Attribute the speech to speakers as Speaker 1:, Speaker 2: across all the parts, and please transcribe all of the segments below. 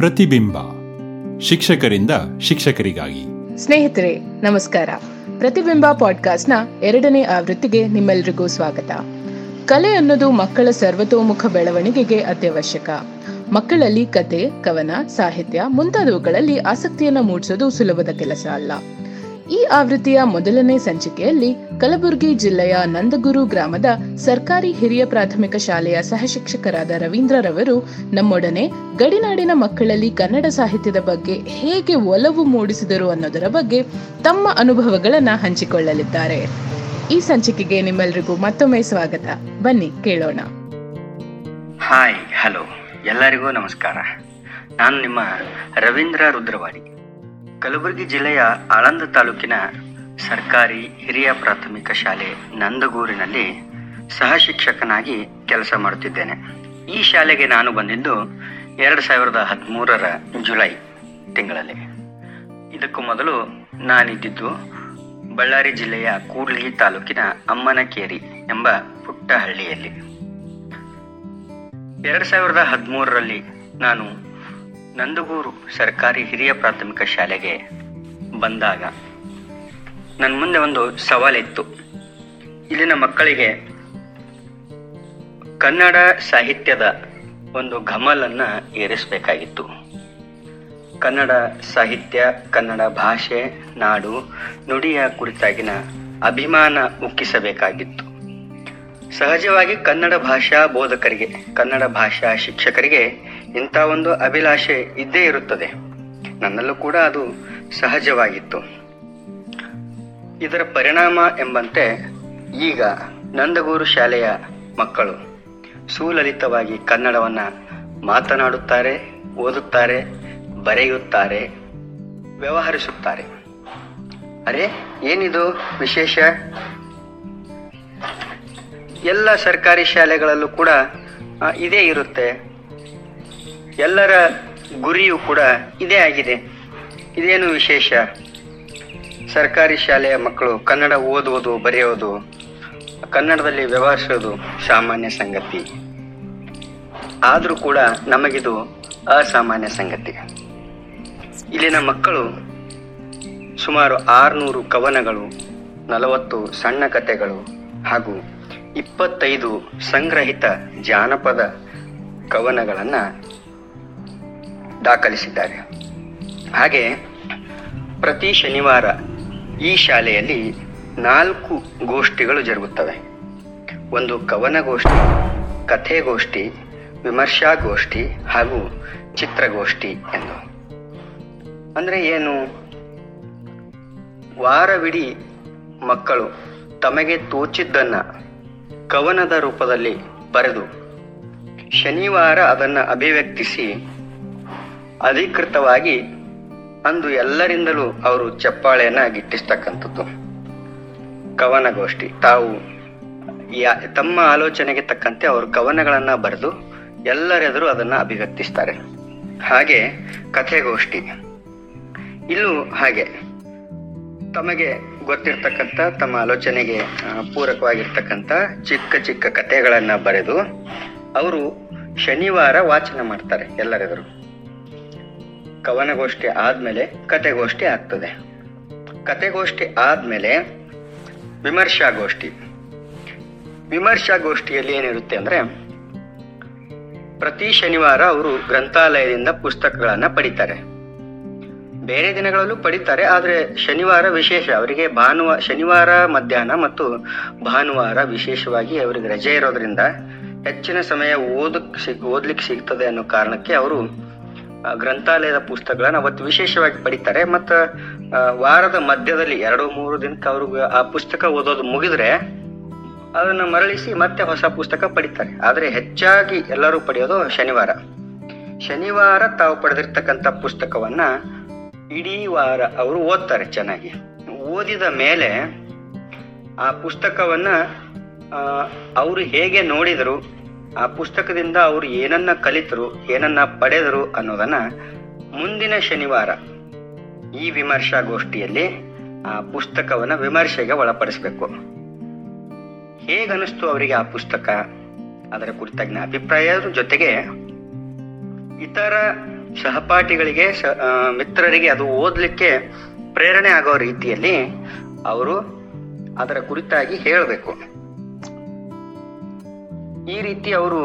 Speaker 1: ಪ್ರತಿಬಿಂಬ. ಶಿಕ್ಷಕರಿಂದ ಶಿಕ್ಷಕರಿಗಾಗಿ.
Speaker 2: ಸ್ನೇಹಿತರೆ, ನಮಸ್ಕಾರ. ಪ್ರತಿಬಿಂಬ ಪಾಡ್ಕಾಸ್ಟ್ನ ಎರಡನೇ ಆವೃತ್ತಿಗೆ ನಿಮ್ಮೆಲ್ಲರಿಗೂ ಸ್ವಾಗತ. ಕಲೆ ಅನ್ನೋದು ಮಕ್ಕಳ ಸರ್ವತೋಮುಖ ಬೆಳವಣಿಗೆಗೆ ಅತ್ಯವಶ್ಯಕ. ಮಕ್ಕಳಲ್ಲಿ ಕತೆ, ಕವನ, ಸಾಹಿತ್ಯ ಮುಂತಾದವುಗಳಲ್ಲಿ ಆಸಕ್ತಿಯನ್ನು ಮೂಡಿಸೋದು ಸುಲಭದ ಕೆಲಸ ಅಲ್ಲ. ಈ ಆವೃತ್ತಿಯ ಮೊದಲನೇ ಸಂಚಿಕೆಯಲ್ಲಿ ಕಲಬುರಗಿ ಜಿಲ್ಲೆಯ ನಂದಗುರು ಗ್ರಾಮದ ಸರ್ಕಾರಿ ಹಿರಿಯ ಪ್ರಾಥಮಿಕ ಶಾಲೆಯ ಸಹಶಿಕ್ಷಕರಾದ ರವೀಂದ್ರರವರು ನಮ್ಮೊಡನೆ ಗಡಿನಾಡಿನ ಮಕ್ಕಳಲ್ಲಿ ಕನ್ನಡ ಸಾಹಿತ್ಯದ ಬಗ್ಗೆ ಹೇಗೆ ಒಲವು ಮೂಡಿಸಿದರು ಅನ್ನೋದರ ಬಗ್ಗೆ ತಮ್ಮ ಅನುಭವಗಳನ್ನ ಹಂಚಿಕೊಳ್ಳಲಿದ್ದಾರೆ. ಈ ಸಂಚಿಕೆಗೆ ನಿಮ್ಮೆಲ್ಲರಿಗೂ ಮತ್ತೊಮ್ಮೆ ಸ್ವಾಗತ. ಬನ್ನಿ, ಕೇಳೋಣ.
Speaker 3: Hi, hello. ಎಲ್ಲರಿಗೂ ನಮಸ್ಕಾರ. ನಾನು ನಿಮ್ಮ ರವೀಂದ್ರ ರುದ್ರವಾಡಿ. ಕಲಬುರಗಿ ಜಿಲ್ಲೆಯ ಆಳಂದ ತಾಲೂಕಿನ ಸರ್ಕಾರಿ ಹಿರಿಯ ಪ್ರಾಥಮಿಕ ಶಾಲೆ ನಂದಗೂರಿನಲ್ಲಿ ಸಹ ಶಿಕ್ಷಕನಾಗಿ ಕೆಲಸ ಮಾಡುತ್ತಿದ್ದೇನೆ. ಈ ಶಾಲೆಗೆ ನಾನು ಬಂದಿದ್ದು ಎರಡು ಸಾವಿರದ ಹದಿಮೂರರ ಜುಲೈ ತಿಂಗಳಲ್ಲಿ. ಇದಕ್ಕೂ ಮೊದಲು ನಾನಿದ್ದಿದ್ದು ಬಳ್ಳಾರಿ ಜಿಲ್ಲೆಯ ಕೂಡ್ಲಿಗಿ ತಾಲೂಕಿನ ಅಮ್ಮನಕೇರಿ ಎಂಬ ಪುಟ್ಟ ಹಳ್ಳಿಯಲ್ಲಿ ಎರಡು ಸಾವಿರದ ಹದಿಮೂರರಲ್ಲಿ ನಾನು ನಂದಗೂರು ಸರ್ಕಾರಿ ಹಿರಿಯ ಪ್ರಾಥಮಿಕ ಶಾಲೆಗೆ ಬಂದಾಗ ನನ್ನ ಮುಂದೆ ಒಂದು ಸವಾಲಿತ್ತು. ಇಲ್ಲಿನ ಮಕ್ಕಳಿಗೆ ಕನ್ನಡ ಸಾಹಿತ್ಯದ ಒಂದು ಘಮಲನ್ನು ಏರಿಸಬೇಕಾಗಿತ್ತು. ಕನ್ನಡ ಸಾಹಿತ್ಯ, ಕನ್ನಡ ಭಾಷೆ, ನಾಡು, ನುಡಿಯ ಕುರಿತಾಗಿನ ಅಭಿಮಾನ ಉಕ್ಕಿಸಬೇಕಾಗಿತ್ತು. ಸಹಜವಾಗಿ ಕನ್ನಡ ಭಾಷಾ ಬೋಧಕರಿಗೆ, ಕನ್ನಡ ಭಾಷಾ ಶಿಕ್ಷಕರಿಗೆ ಇಂಥ ಒಂದು ಅಭಿಲಾಷೆ ಇದ್ದೇ ಇರುತ್ತದೆ. ನನ್ನಲ್ಲೂ ಕೂಡ ಅದು ಸಹಜವಾಗಿತ್ತು. ಇದರ ಪರಿಣಾಮ ಎಂಬಂತೆ ಈಗ ನಂದಗೂರು ಶಾಲೆಯ ಮಕ್ಕಳು ಸುಲಲಿತವಾಗಿ ಕನ್ನಡವನ್ನು ಮಾತನಾಡುತ್ತಾರೆ, ಓದುತ್ತಾರೆ, ಬರೆಯುತ್ತಾರೆ, ವ್ಯವಹರಿಸುತ್ತಾರೆ. ಅರೆ, ಏನಿದು ವಿಶೇಷ? ಎಲ್ಲ ಸರ್ಕಾರಿ ಶಾಲೆಗಳಲ್ಲೂ ಕೂಡ ಇದೇ ಇರುತ್ತೆ. ಎಲ್ಲರ ಗುರಿಯೂ ಕೂಡ ಇದೇ ಆಗಿದೆ. ಇದೇನು ವಿಶೇಷ? ಸರ್ಕಾರಿ ಶಾಲೆಯ ಮಕ್ಕಳು ಕನ್ನಡ ಓದುವುದು, ಬರೆಯೋದು, ಕನ್ನಡದಲ್ಲಿ ವ್ಯವಹರಿಸೋದು ಸಾಮಾನ್ಯ ಸಂಗತಿ. ಆದರೂ ಕೂಡ ನಮಗಿದು ಅಸಾಮಾನ್ಯ ಸಂಗತಿ. ಇಲ್ಲಿನ ಮಕ್ಕಳು ಸುಮಾರು ಆರುನೂರು ಕವನಗಳು, ನಲವತ್ತು ಸಣ್ಣ ಕಥೆಗಳು ಹಾಗೂ ಇಪ್ಪತ್ತೈದು ಸಂಗ್ರಹಿತ ಜಾನಪದ ಕವನಗಳನ್ನ ದಾಖಲಿಸಿದ್ದಾರೆ. ಹಾಗೆ ಪ್ರತಿ ಶನಿವಾರ ಈ ಶಾಲೆಯಲ್ಲಿ ನಾಲ್ಕು ಗೋಷ್ಠಿಗಳು ಜರುಗುತ್ತವೆ. ಒಂದು ಕವನಗೋಷ್ಠಿ, ಕಥೆಗೋಷ್ಠಿ, ವಿಮರ್ಶಾಗೋಷ್ಠಿ ಹಾಗೂ ಚಿತ್ರಗೋಷ್ಠಿ ಎಂದು. ಅಂದರೆ ಏನು? ವಾರವಿಡೀ ಮಕ್ಕಳು ತಮಗೆ ತೋಚಿದ್ದನ್ನ ಕವನದ ರೂಪದಲ್ಲಿ ಬರೆದು, ಶನಿವಾರ ಅದನ್ನು ಅಭಿವ್ಯಕ್ತಿಸಿ ಅಧಿಕೃತವಾಗಿ ಅಂದು ಎಲ್ಲರಿಂದಲೂ ಅವರು ಚಪ್ಪಾಳೆಯನ್ನ ಗಿಟ್ಟಿಸ್ತಕ್ಕಂಥದ್ದು. ಕವನಗೋಷ್ಠಿ. ತಾವು ತಮ್ಮ ಆಲೋಚನೆಗೆ ತಕ್ಕಂತೆ ಅವರು ಕವನಗಳನ್ನ ಬರೆದು ಎಲ್ಲರೆದುರು ಅದನ್ನ ಅಭಿವ್ಯಕ್ತಿಸ್ತಾರೆ. ಹಾಗೆ ಕಥೆಗೋಷ್ಠಿ. ಇಲ್ಲೂ ಹಾಗೆ ತಮಗೆ ಗೊತ್ತಿರ್ತಕ್ಕಂಥ, ತಮ್ಮ ಆಲೋಚನೆಗೆ ಪೂರಕವಾಗಿರ್ತಕ್ಕಂಥ ಚಿಕ್ಕ ಚಿಕ್ಕ ಕಥೆಗಳನ್ನ ಬರೆದು ಅವರು ಶನಿವಾರ ವಾಚನ ಮಾಡ್ತಾರೆ ಎಲ್ಲರೆದುರು. ಕವನಗೋಷ್ಠಿ ಆದ್ಮೇಲೆ ಕತೆಗೋಷ್ಠಿ ಆಗ್ತದೆ. ಕತೆಗೋಷ್ಠಿ ಆದ್ಮೇಲೆ ವಿಮರ್ಶಾಗೋಷ್ಠಿ. ವಿಮರ್ಶಾಗೋಷ್ಠಿಯಲ್ಲಿ ಏನಿರುತ್ತೆ ಅಂದ್ರೆ ಪ್ರತಿ ಶನಿವಾರ ಅವರು ಗ್ರಂಥಾಲಯದಿಂದ ಪುಸ್ತಕಗಳನ್ನ ಪಡಿತಾರೆ. ಬೇರೆ ದಿನಗಳಲ್ಲೂ ಪಡಿತಾರೆ, ಆದ್ರೆ ಶನಿವಾರ ವಿಶೇಷ, ಅವರಿಗೆ ಭಾನುವಾರ ಶನಿವಾರ ಮಧ್ಯಾಹ್ನ ಮತ್ತು ಭಾನುವಾರ ವಿಶೇಷವಾಗಿ ಅವರಿಗೆ ರಜೆ ಇರೋದ್ರಿಂದ ಹೆಚ್ಚಿನ ಸಮಯ ಓದಕ್ ಸಿಗ್, ಓದ್ಲಿಕ್ಕೆ ಸಿಗ್ತದೆ ಅನ್ನೋ ಕಾರಣಕ್ಕೆ ಅವರು ಗ್ರಂಥಾಲಯದ ಪುಸ್ತಕಗಳನ್ನ ಅವತ್ತು ವಿಶೇಷವಾಗಿ ಪಡಿತಾರೆ. ಮತ್ತು ವಾರದ ಮಧ್ಯದಲ್ಲಿ ಎರಡು ಮೂರು ದಿನಕ್ಕೆ ಅವ್ರಿಗೆ ಆ ಪುಸ್ತಕ ಓದೋದು ಮುಗಿದ್ರೆ ಅದನ್ನ ಮರಳಿಸಿ ಮತ್ತೆ ಹೊಸ ಪುಸ್ತಕ ಪಡಿತಾರೆ. ಆದರೆ ಹೆಚ್ಚಾಗಿ ಎಲ್ಲರೂ ಪಡೆಯೋದು ಶನಿವಾರ. ಶನಿವಾರ ತಾವು ಪಡೆದಿರ್ತಕ್ಕಂಥ ಪುಸ್ತಕವನ್ನ ಇಡೀ ವಾರ ಅವರು ಓದ್ತಾರೆ ಚೆನ್ನಾಗಿ. ಓದಿದ ಮೇಲೆ ಆ ಪುಸ್ತಕವನ್ನ ಅವರು ಹೇಗೆ ನೋಡಿದರು ಆ ಪುಸ್ತಕದಿಂದ ಅವರು ಏನನ್ನ ಕಲಿತರು, ಏನನ್ನ ಪಡೆದರು ಅನ್ನೋದನ್ನ ಮುಂದಿನ ಶನಿವಾರ ಈ ವಿಮರ್ಶಾಗೋಷ್ಠಿಯಲ್ಲಿ ಆ ಪುಸ್ತಕವನ್ನ ವಿಮರ್ಶೆಗೆ ಒಳಪಡಿಸಬೇಕು. ಹೇಗನಿಸ್ತು ಅವರಿಗೆ ಆ ಪುಸ್ತಕ? ಅದರ ಕುರಿತಾಗಿನ ಅಭಿಪ್ರಾಯ ಜೊತೆಗೆ ಇತರ ಸಹಪಾಠಿಗಳಿಗೆ ಮಿತ್ರರಿಗೆ ಅದು ಓದಲಿಕ್ಕೆ ಪ್ರೇರಣೆ ಆಗೋ ರೀತಿಯಲ್ಲಿ ಅವರು ಅದರ ಕುರಿತಾಗಿ ಹೇಳಬೇಕು. ಈ ರೀತಿ ಅವರು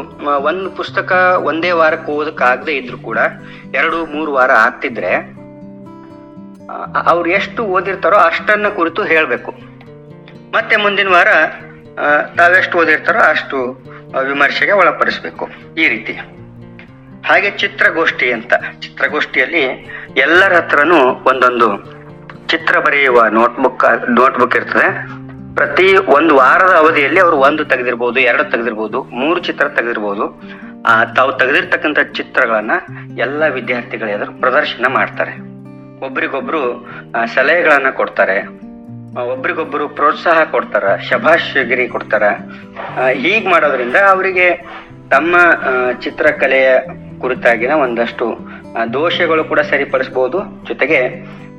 Speaker 3: ಒಂದು ಪುಸ್ತಕ ಒಂದೇ ವಾರಕ್ಕೆ ಓದಕ್ಕಾಗದೇ ಇದ್ರು ಕೂಡ ಎರಡು, ಮೂರು ವಾರ ಆಗ್ತಿದ್ರೆ ಅವ್ರು ಎಷ್ಟು ಓದಿರ್ತಾರೋ ಅಷ್ಟನ್ನ ಕುರಿತು ಹೇಳಬೇಕು. ಮತ್ತೆ ಮುಂದಿನ ವಾರ ತಾವೆಷ್ಟು ಓದಿರ್ತಾರೋ ಅಷ್ಟು ವಿಮರ್ಶೆಗೆ ಒಳಪಡಿಸ್ಬೇಕು ಈ ರೀತಿ. ಹಾಗೆ ಚಿತ್ರಗೋಷ್ಠಿ ಅಂತ, ಚಿತ್ರಗೋಷ್ಠಿಯಲ್ಲಿ ಎಲ್ಲರ ಹತ್ರನೂ ಒಂದೊಂದು ಚಿತ್ರ ಬರೆಯುವ ನೋಟ್ಬುಕ್ ನೋಟ್ಬುಕ್ ಇರ್ತದೆ. ಪ್ರತಿ ಒಂದು ವಾರದ ಅವಧಿಯಲ್ಲಿ ಅವರು ಒಂದು ತೆಗೆದಿರ್ಬೋದು, ಎರಡು ತೆಗೆದಿರ್ಬೋದು, ಮೂರು ಚಿತ್ರ ತೆಗೆದಿರ್ಬೋದು. ತಾವು ತೆಗೆದಿರ್ತಕ್ಕಂಥ ಚಿತ್ರಗಳನ್ನ ಎಲ್ಲ ವಿದ್ಯಾರ್ಥಿಗಳ ಎದುರು ಪ್ರದರ್ಶನ ಮಾಡ್ತಾರೆ. ಒಬ್ರಿಗೊಬ್ರು ಸಲಹೆಗಳನ್ನ ಕೊಡ್ತಾರೆ. ಒಬ್ರಿಗೊಬ್ರು ಪ್ರೋತ್ಸಾಹ ಕೊಡ್ತಾರ ಶಭಾಷಗಿರಿ ಕೊಡ್ತಾರ. ಹೀಗೆ ಮಾಡೋದ್ರಿಂದ ಅವರಿಗೆ ತಮ್ಮ ಚಿತ್ರಕಲೆಯ ಕುರಿತಾಗಿನ ಒಂದಷ್ಟು ದೋಷಗಳು ಕೂಡ ಸರಿಪಡಿಸಬಹುದು ಜೊತೆಗೆ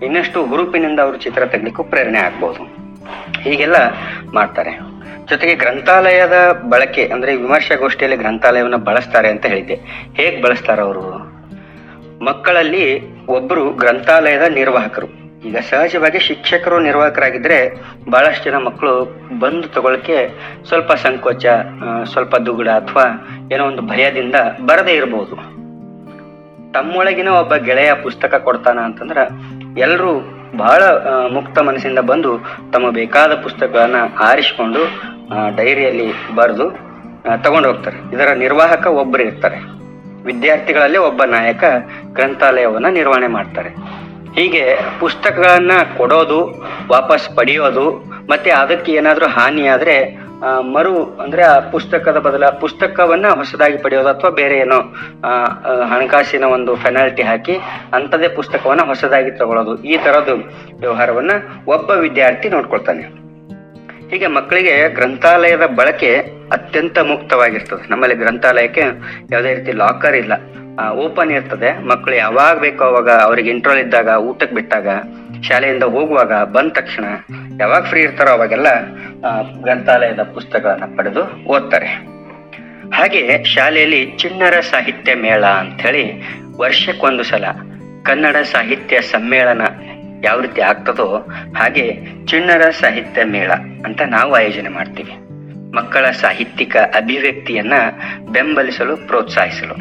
Speaker 3: ಇನ್ನಷ್ಟು ಹುರುಪಿನಿಂದ ಅವರು ಚಿತ್ರ ತೆಗಲಿಕ್ಕೂ ಪ್ರೇರಣೆ ಆಗ್ಬಹುದು ಹೀಗೆಲ್ಲ ಮಾಡ್ತಾರೆ. ಜೊತೆಗೆ ಗ್ರಂಥಾಲಯದ ಬಳಕೆ, ಅಂದ್ರೆ ವಿಮರ್ಶಾಗೋಷ್ಠಿಯಲ್ಲಿ ಗ್ರಂಥಾಲಯವನ್ನ ಬಳಸ್ತಾರೆ ಅಂತ ಹೇಳಿದ್ದೆ. ಹೇಗ್ ಬಳಸ್ತಾರ ಅವರು? ಮಕ್ಕಳಲ್ಲಿ ಒಬ್ಬರು ಗ್ರಂಥಾಲಯದ ನಿರ್ವಾಹಕರು. ಈಗ ಸಹಜವಾಗಿ ಶಿಕ್ಷಕರು ನಿರ್ವಾಹಕರಾಗಿದ್ರೆ ಬಹಳಷ್ಟು ಜನ ಮಕ್ಕಳು ಬಂದು ತಗೊಳಕ್ಕೆ ಸ್ವಲ್ಪ ಸಂಕೋಚ ಸ್ವಲ್ಪ ದುಗುಡ ಅಥವಾ ಏನೋ ಒಂದು ಭಯದಿಂದ ಬರದೇ ಇರಬಹುದು ತಮ್ಮೊಳಗಿನ ಒಬ್ಬ ಗೆಳೆಯ ಪುಸ್ತಕ ಕೊಡ್ತಾನ ಅಂತಂದ್ರ ಎಲ್ಲರೂ ಬಹಳ ಮುಕ್ತ ಮನಸ್ಸಿಂದ ಬಂದು ತಮ್ಮ ಬೇಕಾದ ಪುಸ್ತಕಗಳನ್ನ ಆರಿಸಿಕೊಂಡು ಡೈರಿಯಲ್ಲಿ ಬರೆದು ತಗೊಂಡು ಹೋಗ್ತಾರೆ. ಇದರ ನಿರ್ವಾಹಕ ಒಬ್ಬರು ಇರ್ತಾರೆ. ವಿದ್ಯಾರ್ಥಿಗಳಲ್ಲಿ ಒಬ್ಬ ನಾಯಕ ಗ್ರಂಥಾಲಯವನ್ನು ನಿರ್ವಹಣೆ ಮಾಡ್ತಾರೆ. ಹೀಗೆ ಪುಸ್ತಕಗಳನ್ನ ಕೊಡೋದು, ವಾಪಸ್ ಪಡೆಯೋದು, ಮತ್ತೆ ಅದಕ್ಕೆ ಏನಾದರೂ ಹಾನಿಯಾದರೆ ಮರು ಅಂದ್ರೆ ಆ ಪುಸ್ತಕದ ಬದಲ ಪುಸ್ತಕವನ್ನ ಹೊಸದಾಗಿ ಪಡೆಯೋದು ಅಥವಾ ಬೇರೆ ಏನೋ ಹಣಕಾಸಿನ ಒಂದು ಪೆನಾಲ್ಟಿ ಹಾಕಿ ಅಂಥದೇ ಪುಸ್ತಕವನ್ನ ಹೊಸದಾಗಿ ತಗೊಳ್ಳೋದು. ಈ ತರದ್ದು ವ್ಯವಹಾರವನ್ನ ಒಬ್ಬ ವಿದ್ಯಾರ್ಥಿ ನೋಡ್ಕೊಳ್ತಾನೆ. ಹೀಗೆ ಮಕ್ಕಳಿಗೆ ಗ್ರಂಥಾಲಯದ ಬಳಕೆ ಅತ್ಯಂತ ಮುಕ್ತವಾಗಿರ್ತದೆ. ನಮ್ಮಲ್ಲಿ ಗ್ರಂಥಾಲಯಕ್ಕೆ ಯಾವುದೇ ರೀತಿ ಲಾಕರ್ ಇಲ್ಲ. ಓಪನ್ ಇರ್ತದೆ. ಮಕ್ಕಳು ಯಾವಾಗ ಬೇಕೋ ಅವಾಗ ಅವ್ರಿಗೆ ಇಂಟ್ರೋಲ್ ಇದ್ದಾಗ, ಊಟಕ್ಕೆ ಬಿಟ್ಟಾಗ, ಶಾಲೆಯಿಂದ ಹೋಗುವಾಗ ಬಂದ ತಕ್ಷಣ ಯಾವಾಗ ಫ್ರೀ ಇರ್ತಾರೋ ಅವಾಗೆಲ್ಲ ಗ್ರಂಥಾಲಯದ ಪುಸ್ತಕಗಳನ್ನ ಪಡೆದು ಓದ್ತಾರೆ. ಹಾಗೆ ಶಾಲೆಯಲ್ಲಿ ಚಿಣ್ಣರ ಸಾಹಿತ್ಯ ಮೇಳ ಅಂತ ಹೇಳಿ ವರ್ಷಕ್ಕೊಂದು ಸಲ ಕನ್ನಡ ಸಾಹಿತ್ಯ ಸಮ್ಮೇಳನ ಯಾವ ರೀತಿ ಆಗ್ತದೋ ಹಾಗೆ ಚಿಣ್ಣರ ಸಾಹಿತ್ಯ ಮೇಳ ಅಂತ ನಾವು ಆಯೋಜನೆ ಮಾಡ್ತೀವಿ. ಮಕ್ಕಳ ಸಾಹಿತ್ಯಿಕ ಅಭಿವ್ಯಕ್ತಿಯನ್ನ ಬೆಂಬಲಿಸಲು, ಪ್ರೋತ್ಸಾಹಿಸಲು.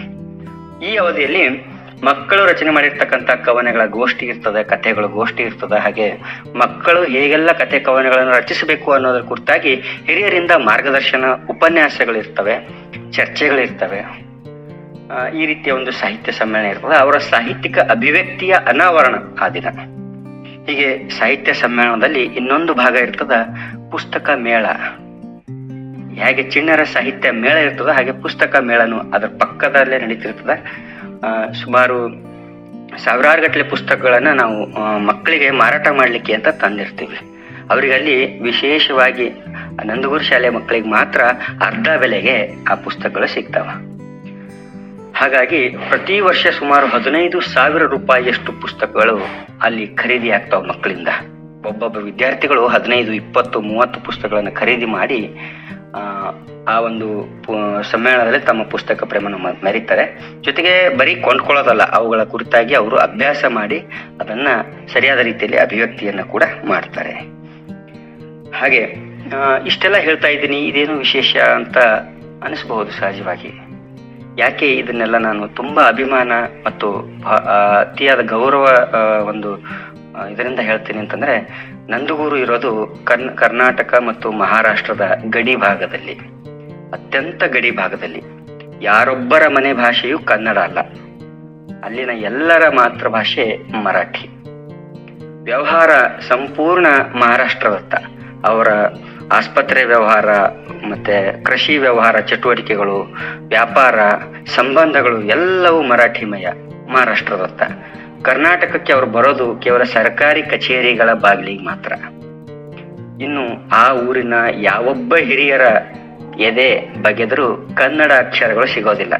Speaker 3: ಈ ಅವಧಿಯಲ್ಲಿ ಮಕ್ಕಳು ರಚನೆ ಮಾಡಿರ್ತಕ್ಕಂಥ ಕವನಗಳ ಗೋಷ್ಠಿ ಇರ್ತದೆ, ಕಥೆಗಳ ಗೋಷ್ಠಿ ಇರ್ತದೆ. ಹಾಗೆ ಮಕ್ಕಳು ಹೇಗೆಲ್ಲ ಕಥೆ ಕವನಗಳನ್ನು ರಚಿಸಬೇಕು ಅನ್ನೋದ್ರ ಕುರಿತಾಗಿ ಹಿರಿಯರಿಂದ ಮಾರ್ಗದರ್ಶನ ಉಪನ್ಯಾಸಗಳಿರ್ತವೆ, ಚರ್ಚೆಗಳಿರ್ತವೆ. ಈ ರೀತಿಯ ಒಂದು ಸಾಹಿತ್ಯ ಸಮ್ಮೇಳನ ಇರ್ತದೆ. ಅವರ ಸಾಹಿತ್ಯಿಕ ಅಭಿವ್ಯಕ್ತಿಯ ಅನಾವರಣ ಆ ದಿನ. ಹೀಗೆ ಸಾಹಿತ್ಯ ಸಮ್ಮೇಳನದಲ್ಲಿ ಇನ್ನೊಂದು ಭಾಗ ಇರ್ತದ, ಪುಸ್ತಕ ಮೇಳ. ಹೇಗೆ ಚಿಣ್ಣರ ಸಾಹಿತ್ಯ ಮೇಳ ಇರ್ತದ, ಹಾಗೆ ಪುಸ್ತಕ ಮೇಳನು ಅದರ ಪಕ್ಕದಲ್ಲೇ ನಡೀತಿರ್ತದೆ. ಸುಮಾರು ಸಾವಿರಾರು ಗಟ್ಟಲೆ ಪುಸ್ತಕಗಳನ್ನ ನಾವು ಮಕ್ಕಳಿಗೆ ಮಾರಾಟ ಮಾಡಲಿಕ್ಕೆ ಅಂತ ತಂದಿರ್ತೀವಿ. ಅವರಿಗಲ್ಲಿ ವಿಶೇಷವಾಗಿ ನಂದಗೂರು ಶಾಲೆ ಮಕ್ಕಳಿಗೆ ಮಾತ್ರ ಅರ್ಧ ಬೆಲೆಗೆ ಆ ಪುಸ್ತಕಗಳು ಸಿಗ್ತಾವ. ಹಾಗಾಗಿ ಪ್ರತಿ ವರ್ಷ ಸುಮಾರು ಹದಿನೈದು ಸಾವಿರ ರೂಪಾಯಿಯಷ್ಟು ಪುಸ್ತಕಗಳು ಅಲ್ಲಿ ಖರೀದಿ ಆಗ್ತಾವ ಮಕ್ಕಳಿಂದ. ಒಬ್ಬೊಬ್ಬ ವಿದ್ಯಾರ್ಥಿಗಳು ಹದಿನೈದು, ಇಪ್ಪತ್ತು, ಮೂವತ್ತು ಪುಸ್ತಕಗಳನ್ನು ಖರೀದಿ ಮಾಡಿ ಆ, ಒಂದು ಸಮ್ಮೇಳನದಲ್ಲಿ ತಮ್ಮ ಪುಸ್ತಕ ಪ್ರೇಮನ ಮೆರೀತಾರೆ. ಜೊತೆಗೆ ಬರೀ ಕೊಂಡ್ಕೊಳ್ಳೋದಲ್ಲ ಅವುಗಳ ಕುರಿತಾಗಿ ಅವರು ಅಭ್ಯಾಸ ಮಾಡಿ ಅದನ್ನ ಸರಿಯಾದ ರೀತಿಯಲ್ಲಿ ಅಭಿವ್ಯಕ್ತಿಯನ್ನ ಕೂಡ ಮಾಡ್ತಾರೆ. ಹಾಗೆ ಇಷ್ಟೆಲ್ಲ ಹೇಳ್ತಾ ಇದ್ದೀನಿ. ಇದೇನು ವಿಶೇಷ ಅಂತ ಅನಿಸಬಹುದು ಸಹಜವಾಗಿ. ಯಾಕೆ ಇದನ್ನೆಲ್ಲ ನಾನು ತುಂಬಾ ಅಭಿಮಾನ ಮತ್ತು ಅತಿಯಾದ ಗೌರವ ಒಂದು ಇದರಿಂದ ಹೇಳ್ತೀನಿ ಅಂತಂದ್ರೆ ನಂದಗೂರು ಇರೋದು ಕರ್ನ, ಕರ್ನಾಟಕ ಮತ್ತು ಮಹಾರಾಷ್ಟ್ರದ ಗಡಿ ಭಾಗದಲ್ಲಿ, ಅತ್ಯಂತ ಗಡಿ ಭಾಗದಲ್ಲಿ. ಯಾರೊಬ್ಬರ ಮನೆ ಭಾಷೆಯು ಕನ್ನಡ ಅಲ್ಲ. ಅಲ್ಲಿನ ಎಲ್ಲರ ಮಾತೃಭಾಷೆ ಮರಾಠಿ. ವ್ಯವಹಾರ ಸಂಪೂರ್ಣ ಮಹಾರಾಷ್ಟ್ರದತ್ತ. ಅವರ ಆಸ್ಪತ್ರೆ ವ್ಯವಹಾರ ಮತ್ತೆ ಕೃಷಿ ವ್ಯವಹಾರ ಚಟುವಟಿಕೆಗಳು, ವ್ಯಾಪಾರ ಸಂಬಂಧಗಳು ಎಲ್ಲವೂ ಮರಾಠಿಮಯ, ಮಹಾರಾಷ್ಟ್ರದತ್ತ. ಕರ್ನಾಟಕಕ್ಕೆ ಅವರು ಬರೋದು ಕೇವಲ ಸರ್ಕಾರಿ ಕಚೇರಿಗಳ ಬಾಗಿಲಿಗೆ ಮಾತ್ರ. ಇನ್ನು ಆ ಊರಿನ ಯಾವೊಬ್ಬ ಹಿರಿಯರ ಎದೆ ಬಗೆದರೂ ಕನ್ನಡ ಅಕ್ಷರಗಳು ಸಿಗೋದಿಲ್ಲ.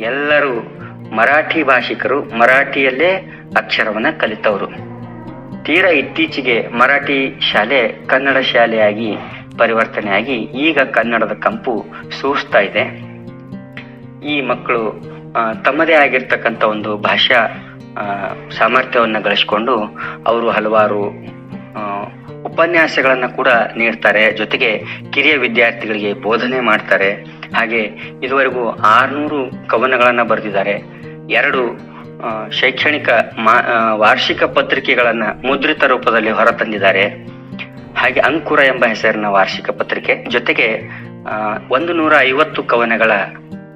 Speaker 3: ಎಲ್ಲರೂ ಮರಾಠಿ ಭಾಷಿಕರು ಮರಾಠಿಯಲ್ಲೇ ಅಕ್ಷರವನ್ನ ಕಲಿತವರು. ತೀರಾ ಇತ್ತೀಚೆಗೆ ಮರಾಠಿ ಶಾಲೆ ಕನ್ನಡ ಶಾಲೆಯಾಗಿ ಪರಿವರ್ತನೆಯಾಗಿ ಈಗ ಕನ್ನಡದ ಕಂಪು ಸೂಸ್ತಾ ಇದೆ. ಈ ಮಕ್ಕಳು ತಮ್ಮದೇ ಆಗಿರ್ತಕ್ಕಂಥ ಒಂದು ಭಾಷಾ ಸಾಮರ್ಥ್ಯವನ್ನ ಗಳಿಸಿಕೊಂಡು ಅವರು ಹಲವಾರು ಉಪನ್ಯಾಸಗಳನ್ನು ಕೂಡ ನೀಡ್ತಾರೆ. ಜೊತೆಗೆ ಕಿರಿಯ ವಿದ್ಯಾರ್ಥಿಗಳಿಗೆ ಬೋಧನೆ ಮಾಡ್ತಾರೆ. ಹಾಗೆ ಇದುವರೆಗೂ ಆರುನೂರು ಕವನಗಳನ್ನು ಬರೆದಿದ್ದಾರೆ. ಎರಡು ಶೈಕ್ಷಣಿಕ ಮಾ- ವಾರ್ಷಿಕ ಪತ್ರಿಕೆಗಳನ್ನು ಮುದ್ರಿತ ರೂಪದಲ್ಲಿ ಹೊರತಂದಿದ್ದಾರೆ. ಹಾಗೆ ಅಂಕುರ ಎಂಬ ಹೆಸರಿನ ವಾರ್ಷಿಕ ಪತ್ರಿಕೆ. ಜೊತೆಗೆ ಒಂದು ನೂರ ಐವತ್ತು ಕವನಗಳ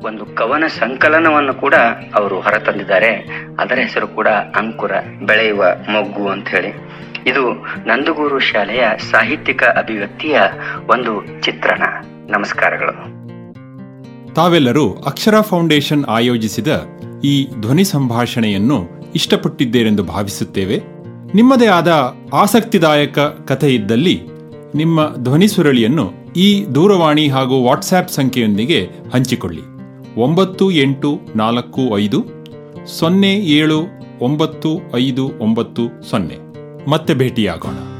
Speaker 3: ಒಂದು ಕವನ ಸಂಕಲನವನ್ನು ಕೂಡ ಅವರು ಹೊರತಂದಿದ್ದಾರೆ. ಅದರ ಹೆಸರು ಕೂಡ ಅಂಕುರ, ಬೆಳೆಯುವ ಮೊಗ್ಗು ಅಂತ ಹೇಳಿ. ಇದು ನಂದಗೂರು ಶಾಲೆಯ ಸಾಹಿತ್ಯಿಕ ಅಭಿವ್ಯಕ್ತಿಯ ಒಂದು ಚಿತ್ರಣ. ನಮಸ್ಕಾರಗಳು.
Speaker 1: ತಾವೆಲ್ಲರೂ ಅಕ್ಷರ ಫೌಂಡೇಶನ್ ಆಯೋಜಿಸಿದ ಈ ಧ್ವನಿ ಸಂಭಾಷಣೆಯನ್ನು ಇಷ್ಟಪಟ್ಟಿದ್ದೇರೆಂದು ಭಾವಿಸುತ್ತೇವೆ. ನಿಮ್ಮದೇ ಆದ ಆಸಕ್ತಿದಾಯಕ ಕಥೆ ಇದ್ದಲ್ಲಿ ನಿಮ್ಮ ಧ್ವನಿ ಸುರಳಿಯನ್ನು ಈ ದೂರವಾಣಿ ಹಾಗೂ ವಾಟ್ಸ್ಆ್ಯಪ್ ಸಂಖ್ಯೆಯೊಂದಿಗೆ ಹಂಚಿಕೊಳ್ಳಿ. ಒಂಬತ್ತು ಎಂಟು ನಾಲ್ಕು ಐದು ಸೊನ್ನೆ ಏಳು ಒಂಬತ್ತು ಐದು ಒಂಬತ್ತು ಸೊನ್ನೆ. ಮತ್ತೆ ಭೇಟಿಯಾಗೋಣ.